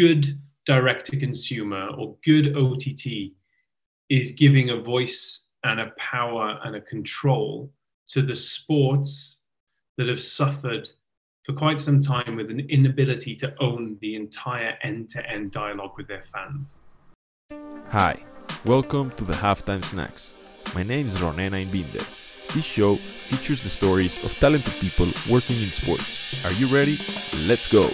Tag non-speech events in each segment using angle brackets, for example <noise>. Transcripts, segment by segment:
good direct to consumer or good OTT is giving a voice and a power and a control to the sports that have suffered for quite some time with an inability to own the entire end to end dialogue with their fans. Hi, welcome to the Halftime Snacks. My name is Ronen Einbinder. This show features the stories of talented people working in sports. Are you ready? Let's go!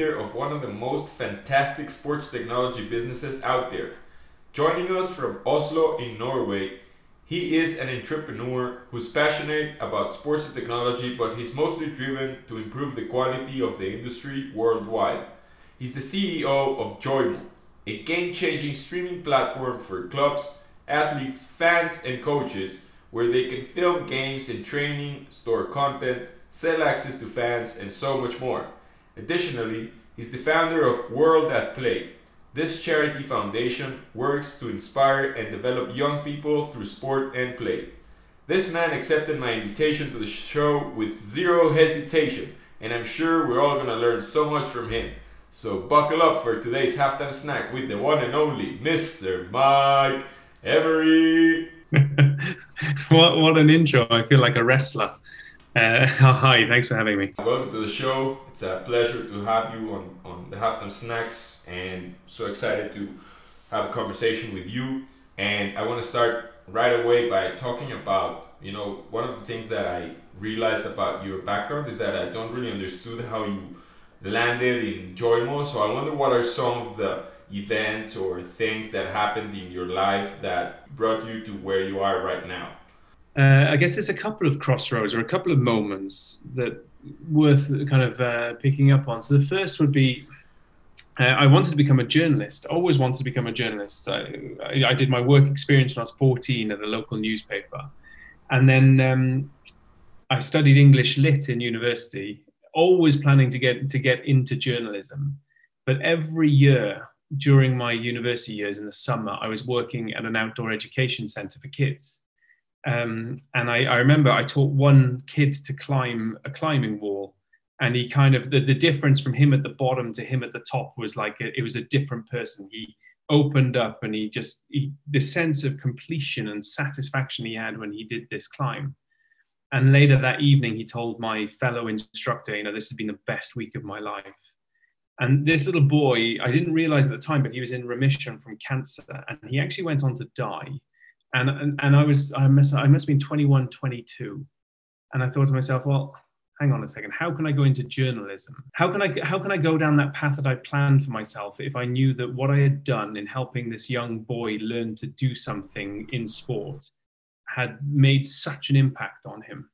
Leader of one of the most fantastic sports technology businesses out there. Joining us from Oslo in Norway, he is an entrepreneur who's passionate about sports and technology, but he's mostly driven to improve the quality of the industry worldwide. He's the CEO of Joymo, a game changing streaming platform for clubs, athletes, fans, and coaches where they can film games and training, store content, sell access to fans, and so much more. Additionally, he's the founder of World at Play. This charity foundation works to inspire and develop young people through sport and play. This man accepted my invitation to the show with zero hesitation, and I'm sure we're all gonna learn so much from him. So buckle up for today's halftime snack with the one and only Mr. Mike Emery. <laughs> what what an intro! I feel like a wrestler. Uh, <laughs> hi, thanks for having me. Welcome to the show. It's a pleasure to have you on, on the Halftime Snacks and so excited to have a conversation with you. And I want to start right away by talking about, you know, one of the things that I realized about your background is that I don't really understood how you landed in Joymo. So I wonder what are some of the events or things that happened in your life that brought you to where you are right now. Uh, I guess there's a couple of crossroads or a couple of moments that worth kind of uh, picking up on. So the first would be uh, I wanted to become a journalist. Always wanted to become a journalist. I, I, I, did my work experience when I was 14 at a local newspaper, and then um, I studied English lit in university. Always planning to get to get into journalism, but every year during my university years in the summer, I was working at an outdoor education center for kids um, and I, I, remember I taught one kid to climb a climbing wall, and he kind of the, the difference from him at the bottom to him at the top was like it was a different person. He opened up, and he just he, the sense of completion and satisfaction he had when he did this climb. And later that evening, he told my fellow instructor, you know, this has been the best week of my life. And this little boy, I didn't realize at the time, but he was in remission from cancer, and he actually went on to die and, and, I was, I must, I must have been 21, 22. And I thought to myself, well, hang on a second, how can I go into journalism? How can I, how can I go down that path that I planned for myself if I knew that what I had done in helping this young boy learn to do something in sport had made such an impact on him?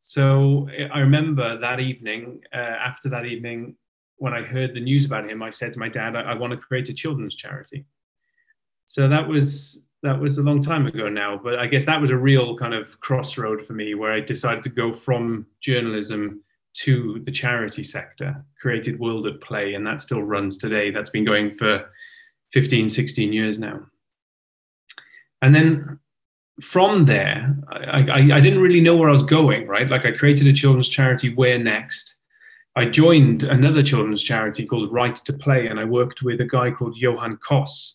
So I remember that evening, uh, after that evening, when I heard the news about him, I said to my dad, I, I want to create a children's charity. So that was that was a long time ago now, but I guess that was a real kind of crossroad for me where I decided to go from journalism to the charity sector, created World at Play, and that still runs today. That's been going for 15, 16 years now. And then from there, I, I, I didn't really know where I was going, right? Like I created a children's charity, Where Next? I joined another children's charity called Right to Play, and I worked with a guy called Johan Koss,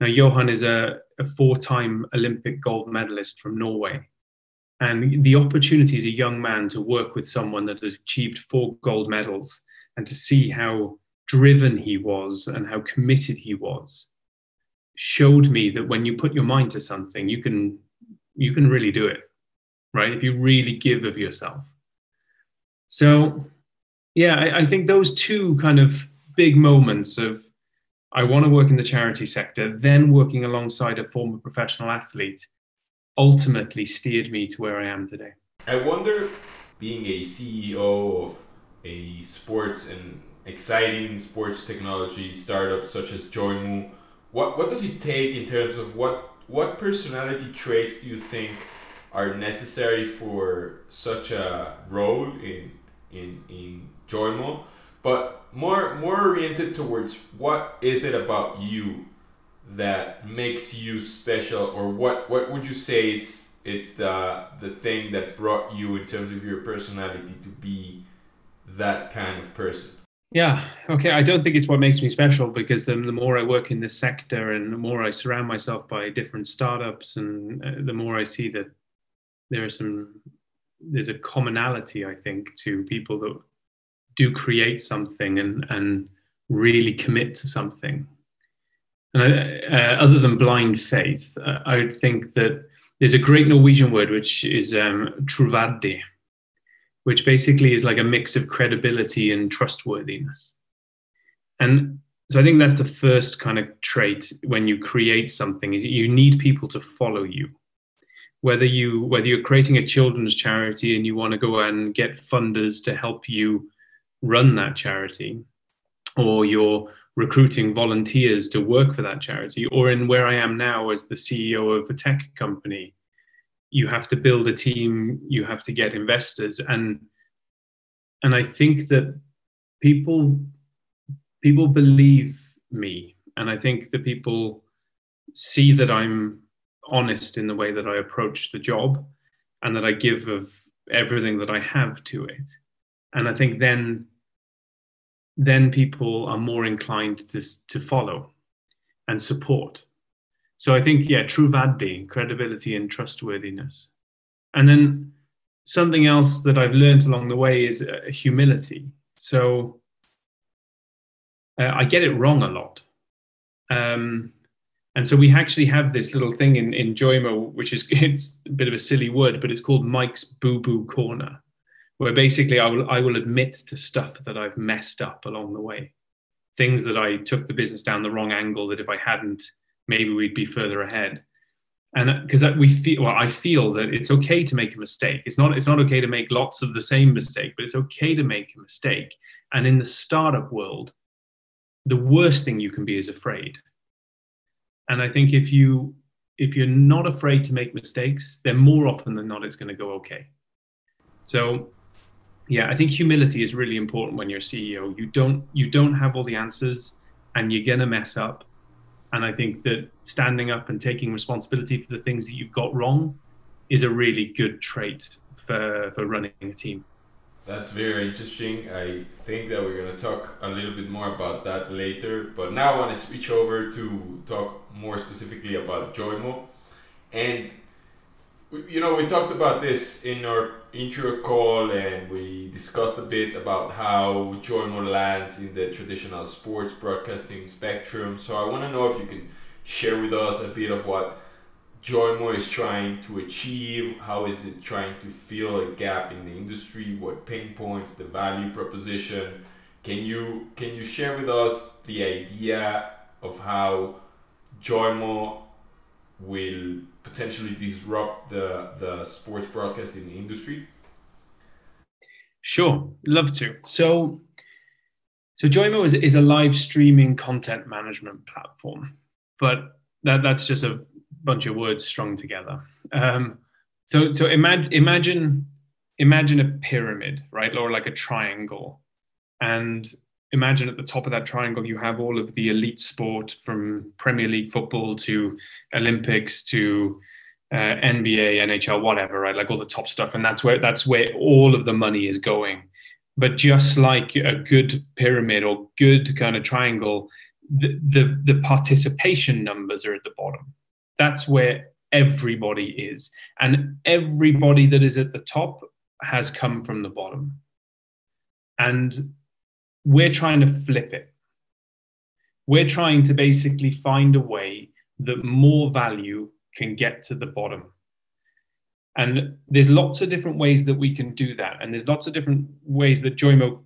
now, Johan is a, a four time Olympic gold medalist from Norway. And the opportunity as a young man to work with someone that had achieved four gold medals and to see how driven he was and how committed he was showed me that when you put your mind to something, you can, you can really do it, right? If you really give of yourself. So, yeah, I, I think those two kind of big moments of I want to work in the charity sector, then working alongside a former professional athlete ultimately steered me to where I am today. I wonder, being a CEO of a sports and exciting sports technology startup such as Joymo, what, what does it take in terms of what, what personality traits do you think are necessary for such a role in in in Joymo, but more more oriented towards what is it about you that makes you special, or what what would you say it's it's the the thing that brought you in terms of your personality to be that kind of person? Yeah okay i don't think it's what makes me special because the, the more i work in this sector and the more i surround myself by different startups and uh, the more i see that there are some there's a commonality i think to people that do create something and and really commit to something and I, uh, other than blind faith uh, i would think that there's a great Norwegian word which is um, which basically is like a mix of credibility and trustworthiness. And so I think that's the first kind of trait when you create something is you need people to follow you. Whether you whether you're creating a children's charity and you want to go and get funders to help you run that charity, or you're recruiting volunteers to work for that charity, or in where I am now as the CEO of a tech company, you have to build a team, you have to get investors, and and I think that people people believe me, and I think that people see that I'm honest in the way that I approach the job, and that I give of everything that I have to it, and I think then then people are more inclined to, to follow and support. So I think, yeah, true troverdig, credibility and trustworthiness. And then something else that I've learned along the way is uh, humility. So uh, I get it wrong a lot. Um, and so we actually have this little thing in, in Joymo, which is <laughs> it's a bit of a silly word, but it's called Mike's Boo Boo Corner where basically I will I will admit to stuff that I've messed up along the way, things that I took the business down the wrong angle. That if I hadn't, maybe we'd be further ahead. And uh, because we feel, well, I feel that it's okay to make a mistake. It's not it's not okay to make lots of the same mistake, but it's okay to make a mistake. And in the startup world, the worst thing you can be is afraid. And I think if you if you're not afraid to make mistakes, then more often than not it's going to go okay. So yeah, I think humility is really important when you're CEO. You don't you don't have all the answers, and you're gonna mess up. And I think that standing up and taking responsibility for the things that you've got wrong is a really good trait for for running a team. That's very interesting. I think that we're going to talk a little bit more about that later. But now I want to switch over to talk more specifically about Joymo. And you know, we talked about this in our intro call and we discussed a bit about how Joymo lands in the traditional sports broadcasting spectrum. So I want to know if you can share with us a bit of what Joymo is trying to achieve, how is it trying to fill a gap in the industry, what pain points, the value proposition. Can you can you share with us the idea of how Joymo will potentially disrupt the, the sports broadcasting industry? Sure, love to. So, so Joymo is, is a live streaming content management platform, but that, that's just a bunch of words strung together. Um, so, so imagine imagine imagine a pyramid, right, or like a triangle, and imagine at the top of that triangle you have all of the elite sport from Premier League football to Olympics to uh, NBA, NHL, whatever, right? Like all the top stuff, and that's where that's where all of the money is going. But just like a good pyramid or good kind of triangle, the, the, the participation numbers are at the bottom. That's where everybody is, and everybody that is at the top has come from the bottom. And we're trying to flip it. We're trying to basically find a way that more value can get to the bottom. And there's lots of different ways that we can do that. And there's lots of different ways that Joymo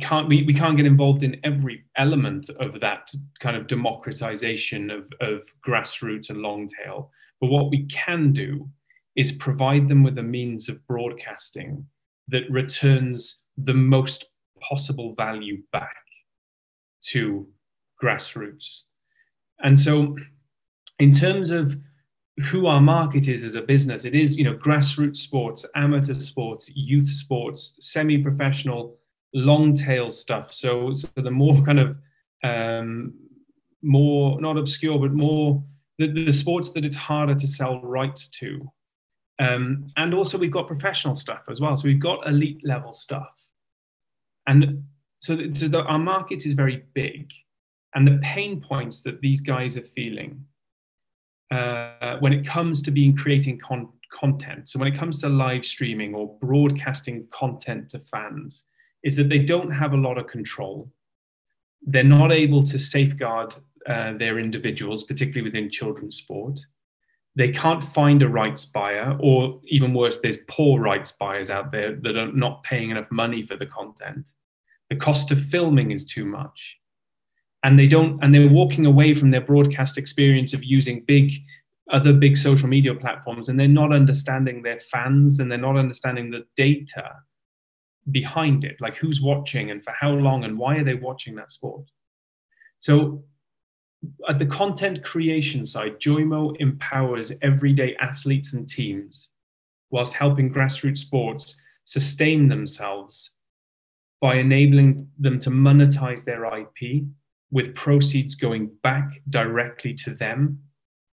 can't we, we can't get involved in every element of that kind of democratization of, of grassroots and long tail. But what we can do is provide them with a means of broadcasting that returns the most possible value back to grassroots. And so, in terms of who our market is as a business. It is, you know, grassroots sports, amateur sports, youth sports, semi-professional, long tail stuff. So, so the more kind of um, more not obscure, but more the, the sports that it's harder to sell rights to. Um, and also we've got professional stuff as well. So we've got elite level stuff. And so, so our market is very big. And the pain points that these guys are feeling uh, when it comes to being creating con- content, so when it comes to live streaming or broadcasting content to fans, is that they don't have a lot of control. They're not able to safeguard uh, their individuals, particularly within children's sport. They can't find a rights buyer, or even worse, there's poor rights buyers out there that are not paying enough money for the content. The cost of filming is too much. And they don't and they're walking away from their broadcast experience of using big other big social media platforms and they're not understanding their fans and they're not understanding the data behind it. Like who's watching and for how long and why are they watching that sport? So at the content creation side joymo empowers everyday athletes and teams whilst helping grassroots sports sustain themselves by enabling them to monetize their ip with proceeds going back directly to them.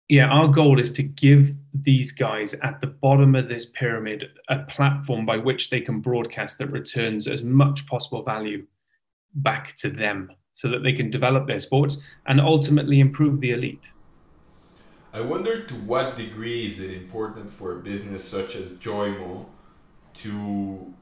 Yeah, our goal is to give these guys at the bottom of this pyramid a platform by which they can broadcast that returns as much possible value back to them so that they can develop their sports and ultimately improve the elite. I wonder to what degree is it important for a business such as Joymo to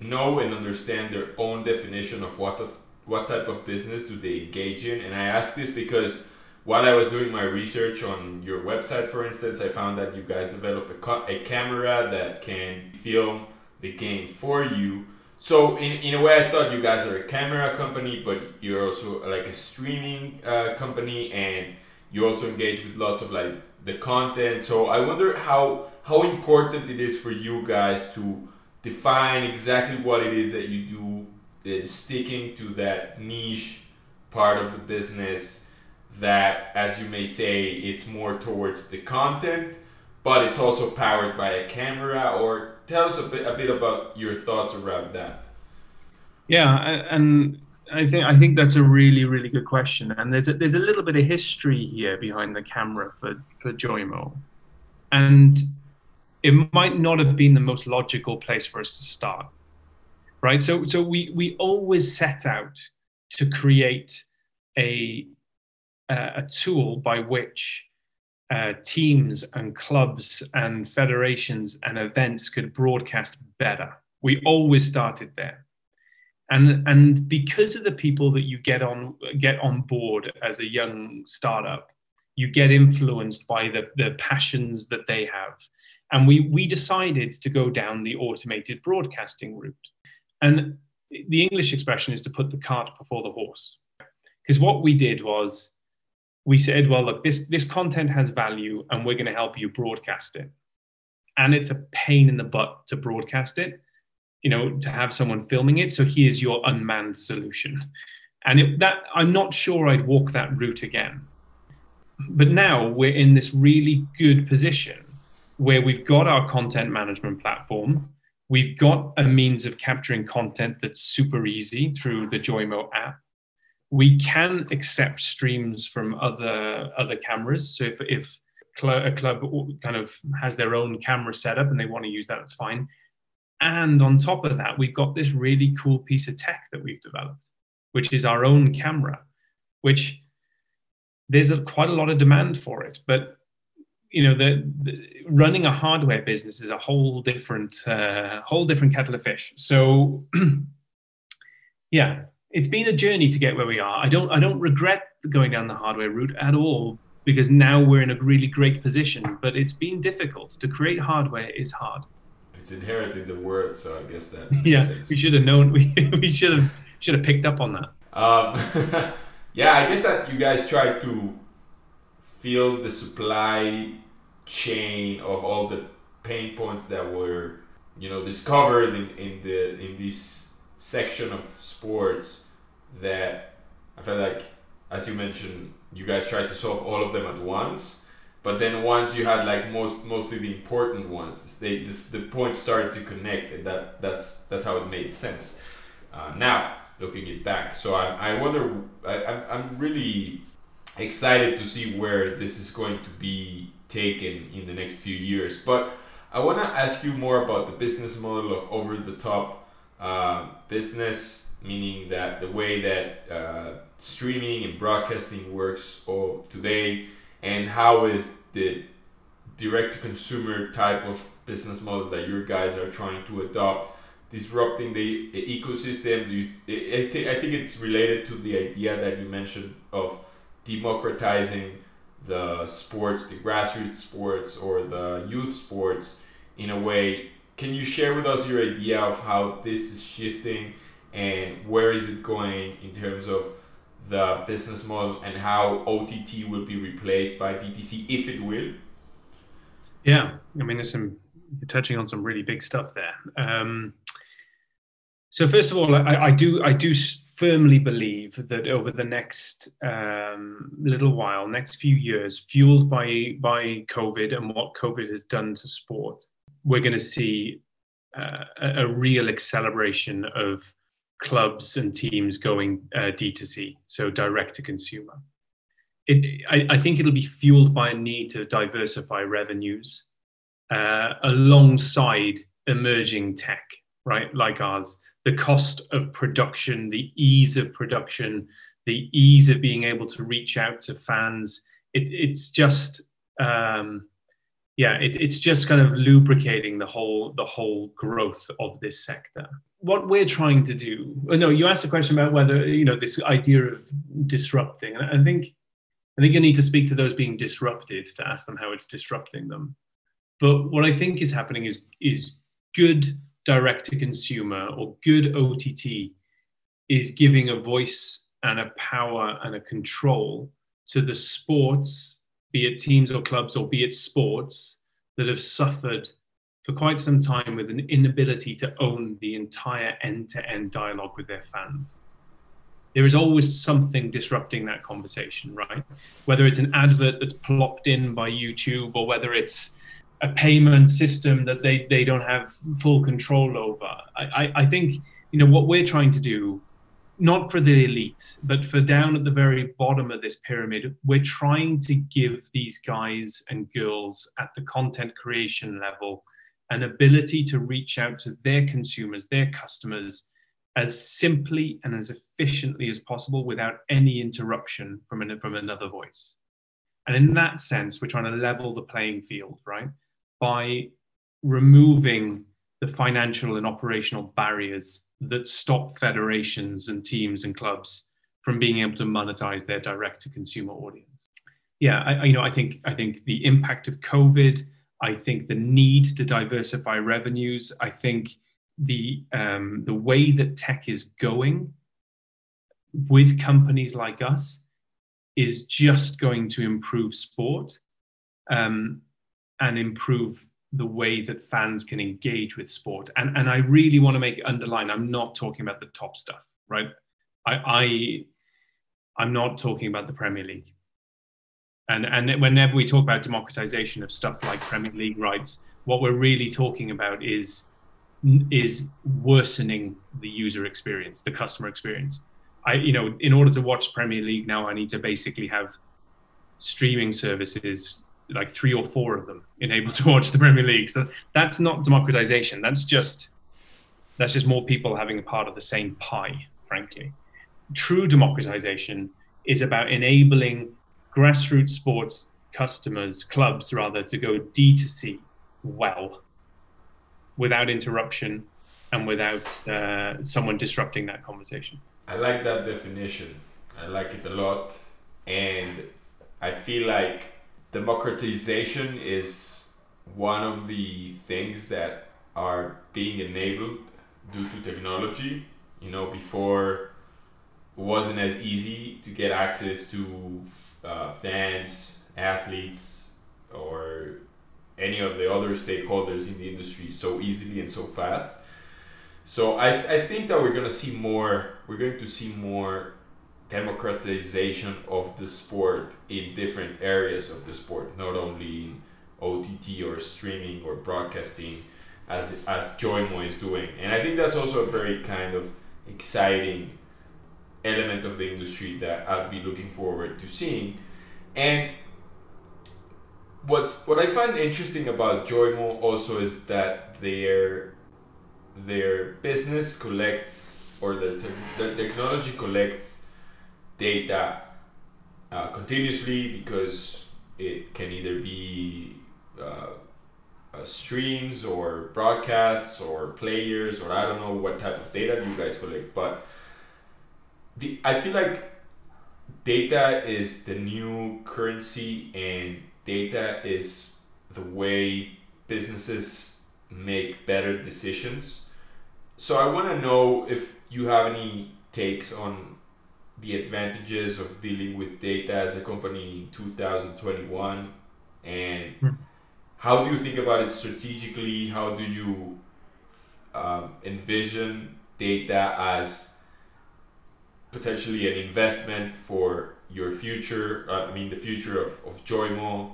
know and understand their own definition of what of what type of business do they engage in? And I ask this because while I was doing my research on your website, for instance, I found that you guys develop a, a camera that can film the game for you. So in, in a way, I thought you guys are a camera company, but you're also like a streaming uh, company, and you also engage with lots of like the content. So I wonder how how important it is for you guys to define exactly what it is that you do in sticking to that niche part of the business that, as you may say, it's more towards the content, but it's also powered by a camera. Or tell us a bit, a bit about your thoughts around that. Yeah, and I think I think that's a really really good question. And there's a, there's a little bit of history here behind the camera for for Joymo, and it might not have been the most logical place for us to start right? So, so we we always set out to create a a tool by which uh, teams and clubs and federations and events could broadcast better. We always started there, and and because of the people that you get on get on board as a young startup, you get influenced by the the passions that they have, and we we decided to go down the automated broadcasting route. And the English expression is to put the cart before the horse. Because what we did was we said, well, look, this, this content has value and we're going to help you broadcast it. And it's a pain in the butt to broadcast it, you know, to have someone filming it. So here's your unmanned solution. And it, that I'm not sure I'd walk that route again. But now we're in this really good position where we've got our content management platform We've got a means of capturing content that's super easy through the Joymo app. We can accept streams from other other cameras. So if if a club kind of has their own camera setup and they want to use that, that's fine. And on top of that, we've got this really cool piece of tech that we've developed, which is our own camera, which there's a, quite a lot of demand for it. But you know the, the, running a hardware business is a whole different uh, whole different kettle of fish so <clears throat> yeah it's been a journey to get where we are. I don't i don't regret going down the hardware route at all because now we're in a really great position but it's been difficult. To create hardware is hard. It's inherent in the word so i guess that yeah sense. we should have known. <laughs> We, we should have should have picked up on that. Um, <laughs> yeah i guess that you guys tried to fill the supply chain of all the pain points that were you know discovered in, in the in this section of sports that I felt like as you mentioned you guys tried to solve all of them at once but then once you had like most mostly the important ones, they this, the points started to connect, and that that's that's how it made sense. Uh, now looking it back, so I, I wonder I, I'm, I'm really excited to see where this is going to be taken in the next few years. But I want to ask you more about the business model of over the top uh, business, meaning that the way that uh, streaming and broadcasting works today and how is the direct to consumer type of business model that your guys are trying to adopt disrupting the ecosystem? You, I, think, I think it's related to the idea that you mentioned of democratizing the sports the grassroots sports or the youth sports in a way can you share with us your idea of how this is shifting and where is it going in terms of the business model and how OTT will be replaced by DTC if it will? Yeah, I mean, there's some you're touching on some really big stuff there. Um, so first of all, I, I, do I do firmly believe that over the next um, little while, next few years, fueled by by COVID and what COVID has done to sport, we're going to see uh, a, real acceleration of clubs and teams going uh, D2C, so direct to consumer. It, I, I, think it'll be fueled by a need to diversify revenues uh, alongside emerging tech, right, like ours. The cost of production, the ease of production, the ease of being able to reach out to fans. It, it's just, um, yeah, it, it's just kind of lubricating the whole the whole growth of this sector what we're trying to do. Oh, no, you asked a question about whether you know this idea of disrupting, and I think I think you need to speak to those being disrupted to ask them how it's disrupting them. But what I think is happening is is good direct to consumer or good OTT is giving a voice and a power and a control to the sports, be it teams or clubs or be it sports that have suffered for quite some time with an inability to own the entire end to end dialogue with their fans. There is always something disrupting that conversation, right? Whether it's an advert that's plopped in by YouTube or whether it's a payment system that they, they don't have full control over. I, I, I think you know what we're trying to do not for the elite, but for down at the very bottom of this pyramid, we're trying to give these guys and girls at the content creation level an ability to reach out to their consumers, their customers, as simply and as efficiently as possible without any interruption from, an, from another voice. And in that sense, we're trying to level the playing field, right? By removing the financial and operational barriers that stop federations and teams and clubs from being able to monetize their direct to consumer audience. Yeah, I, you know, I think I think the impact of COVID I think the need to diversify revenues. I think the um, the way that tech is going with companies like us is just going to improve sport um, and improve the way that fans can engage with sport. And and I really want to make underline. I'm not talking about the top stuff, right? I, I I'm not talking about the Premier League. And, and whenever we talk about democratization of stuff like Premier League rights, what we're really talking about is is worsening the user experience, the customer experience. I, you know, in order to watch Premier League now, I need to basically have streaming services, like three or four of them, enabled <laughs> to watch the Premier League. So that's not democratization. That's just that's just more people having a part of the same pie. Frankly, true democratization is about enabling grassroots sports customers, clubs rather, to go D2C well without interruption and without uh, someone disrupting that conversation. I like that definition. I like it a lot. And I feel like democratization is one of the things that are being enabled due to technology. You know, before it wasn't as easy to get access to uh, fans, athletes, or any of the other stakeholders in the industry so easily and so fast. So I, I think that we're gonna see more. We're going to see more democratization of the sport in different areas of the sport, not only in OTT or streaming or broadcasting, as as Joymo is doing. And I think that's also a very kind of exciting element of the industry that I'd be looking forward to seeing. And what's what I find interesting about Joymo also is that their their business collects or their, te- their technology collects data uh, continuously because it can either be uh, uh, streams or broadcasts or players or I don't know what type of data you guys collect, but the I feel like data is the new currency and data is the way businesses make better decisions. So I want to know if you have any takes on the advantages of dealing with data as a company in 2021 and mm. how do you think about it strategically? How do you um, envision data as potentially an investment for your future uh, i mean the future of, of joymo?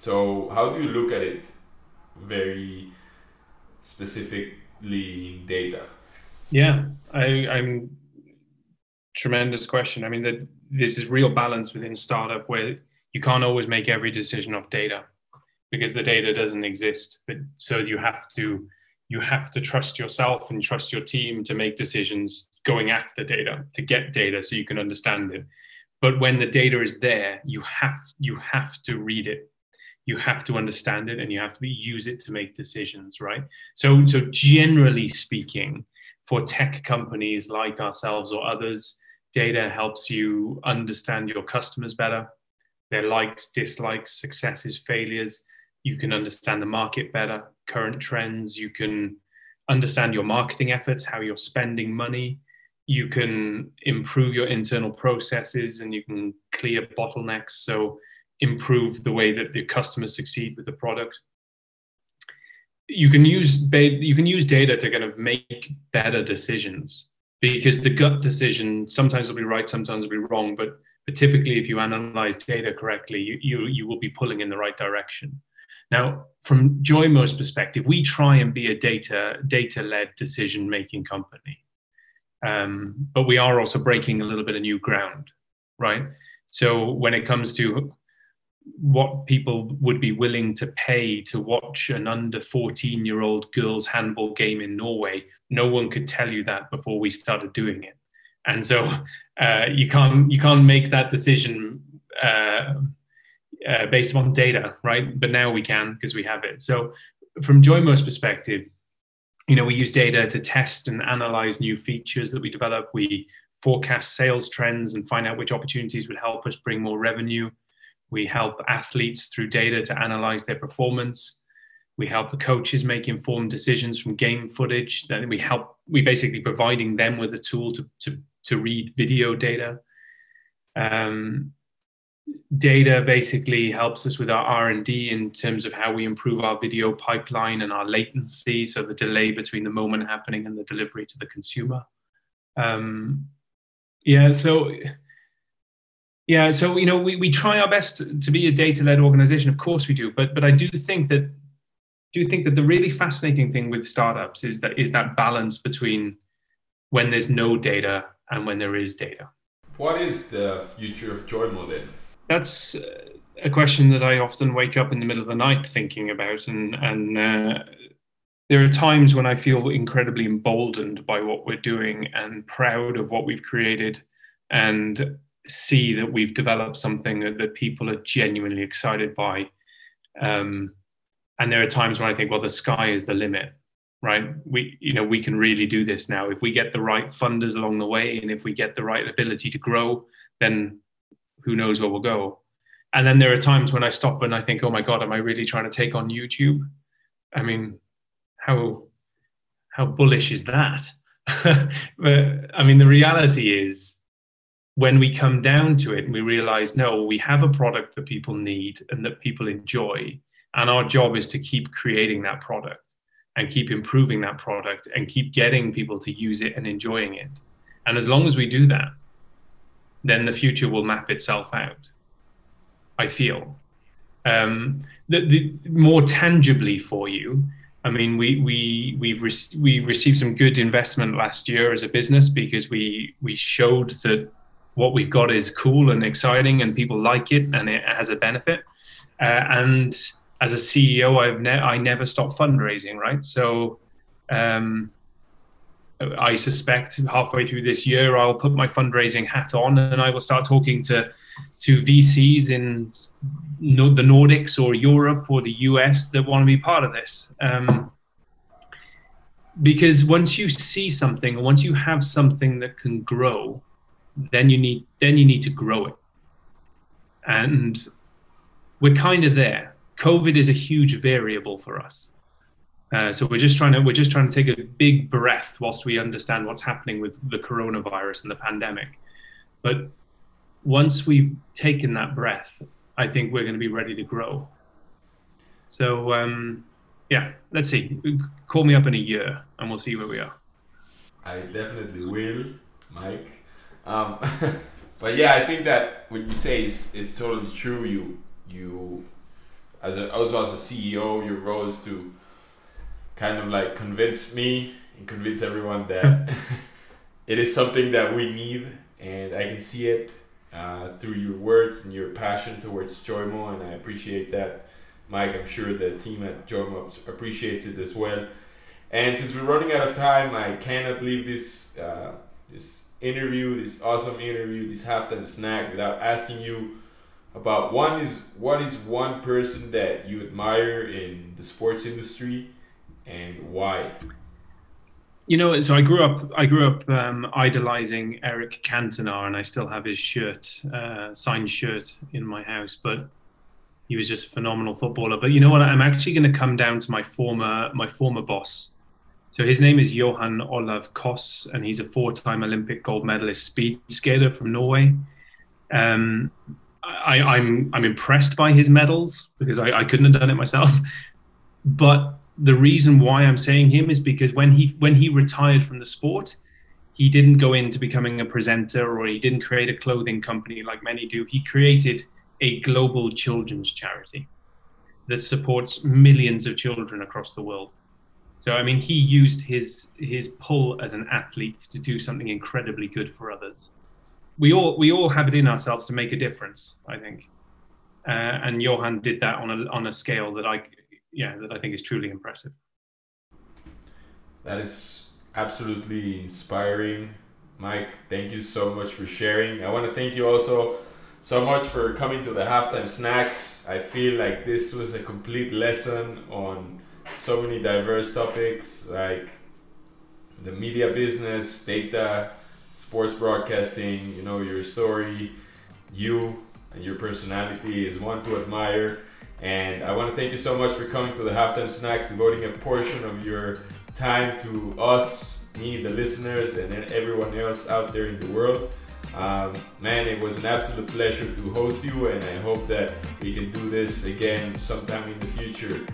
So how do you look at it very specifically in data? Yeah I, i'm tremendous question. I mean, that this is real balance within startup where you can't always make every decision off data because the data doesn't exist. But so you have to you have to trust yourself and trust your team to make decisions going after data to get data so you can understand it. But when the data is there, you have you have to read it. You have to understand it and you have to be, use it to make decisions, right? So so generally speaking, for tech companies like ourselves or others, data helps you understand your customers better, their likes, dislikes, successes, failures. You can understand the market better, current trends. You can understand your marketing efforts, how you're spending money. You can improve your internal processes and you can clear bottlenecks. So, improve the way that the customers succeed with the product. You can use you can use data to kind of make better decisions because the gut decision sometimes will be right, sometimes will be wrong, but but typically, if you analyze data correctly, you, you, you will be pulling in the right direction. Now, from Joymo's perspective, we try and be a data data led decision making company, um, but we are also breaking a little bit of new ground, right? So when it comes to what people would be willing to pay to watch an under 14 year old girls handball game in Norway. No one could tell you that before we started doing it. And so <laughs> uh, you can't you can't make that decision uh, uh, based on data, right? But now we can because we have it. So from Joymo's perspective, you know, we use data to test and analyze new features that we develop. We forecast sales trends and find out which opportunities would help us bring more revenue. We help athletes through data to analyze their performance. We help the coaches make informed decisions from game footage. Then we help, we basically providing them with a tool to, to, to read video data. Um, data basically helps us with our r&d in terms of how we improve our video pipeline and our latency so the delay between the moment happening and the delivery to the consumer um, yeah so yeah, so you know, we, we try our best to be a data-led organization. Of course we do, but but I do think that do you think that the really fascinating thing with startups is that is that balance between when there's no data and when there is data. What is the future of Joymo then? That's a question that I often wake up in the middle of the night thinking about, and and uh, there are times when I feel incredibly emboldened by what we're doing and proud of what we've created, and see that we've developed something that, that people are genuinely excited by. Um, and there are times when I think, well, the sky is the limit, right? We, you know, we can really do this now. If we get the right funders along the way, and if we get the right ability to grow, then who knows where we'll go. And then there are times when I stop and I think, oh my God, am I really trying to take on YouTube? I mean, how how bullish is that? <laughs> but I mean, the reality is when we come down to it and we realize no we have a product that people need and that people enjoy and our job is to keep creating that product and keep improving that product and keep getting people to use it and enjoying it and as long as we do that then the future will map itself out. I feel. Um, the, the, more tangibly for you, I mean, we we we re- we received some good investment last year as a business because we we showed that what we've got is cool and exciting and people like it and it has a benefit. Uh, and as a CEO, I've ne- I never stop fundraising, right? So um, I suspect halfway through this year, I'll put my fundraising hat on and I will start talking to to VCs in the Nordics or Europe or the US that want to be part of this. Um, because once you see something, once you have something that can grow, then you need then you need to grow it. And we're kind of there. COVID is a huge variable for us. Uh, so we're just trying to we're just trying to take a big breath whilst we understand what's happening with the coronavirus and the pandemic. But once we've taken that breath, I think we're going to be ready to grow. So um, yeah, let's see. Call me up in a year, and we'll see where we are. I definitely will, Mike. Um, <laughs> but yeah, I think that what you say is, is totally true. You you as a also as a CEO, your role is to kind of like convince me and convince everyone that <laughs> it is something that we need, and I can see it uh, through your words and your passion towards Joymo, and I appreciate that. Mike, I'm sure the team at Joymo appreciates it as well. And since we're running out of time, I cannot leave this uh, this interview, this awesome interview, this halftime snack without asking you about one is what is one person that you admire in the sports industry and why? You know, so I grew up. I grew up um, idolizing Eric Cantona, and I still have his shirt, uh, signed shirt, in my house. But he was just a phenomenal footballer. But you know what? I'm actually going to come down to my former my former boss, so his name is Johan Olav Koss, and he's a four-time Olympic gold medalist speed skater from Norway. Um, I, am I'm, I'm impressed by his medals because I, I couldn't have done it myself. <laughs> But the reason why I'm saying him is because when he when he retired from the sport, he didn't go into becoming a presenter or he didn't create a clothing company like many do. He created a global children's charity that supports millions of children across the world. So I mean, he used his his pull as an athlete to do something incredibly good for others. We all we all have it in ourselves to make a difference. I think, uh, and Johan did that on a on a scale that I yeah that I think is truly impressive. That is absolutely inspiring, Mike. Thank you so much for sharing. I want to thank you also so much for coming to the halftime snacks. I feel like this was a complete lesson on so many diverse topics like the media business, data, sports broadcasting, you know, your story, you and your personality is one to admire. And I want to thank you so much for coming to the Halftime Snacks, devoting a portion of your time to us, me, the listeners, and everyone else out there in the world. Um, man, it was an absolute pleasure to host you, and I hope that we can do this again sometime in the future.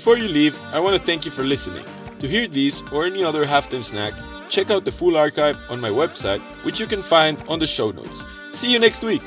Before you leave, I want to thank you for listening. To hear these or any other halftime snack, check out the full archive on my website, which you can find on the show notes. See you next week!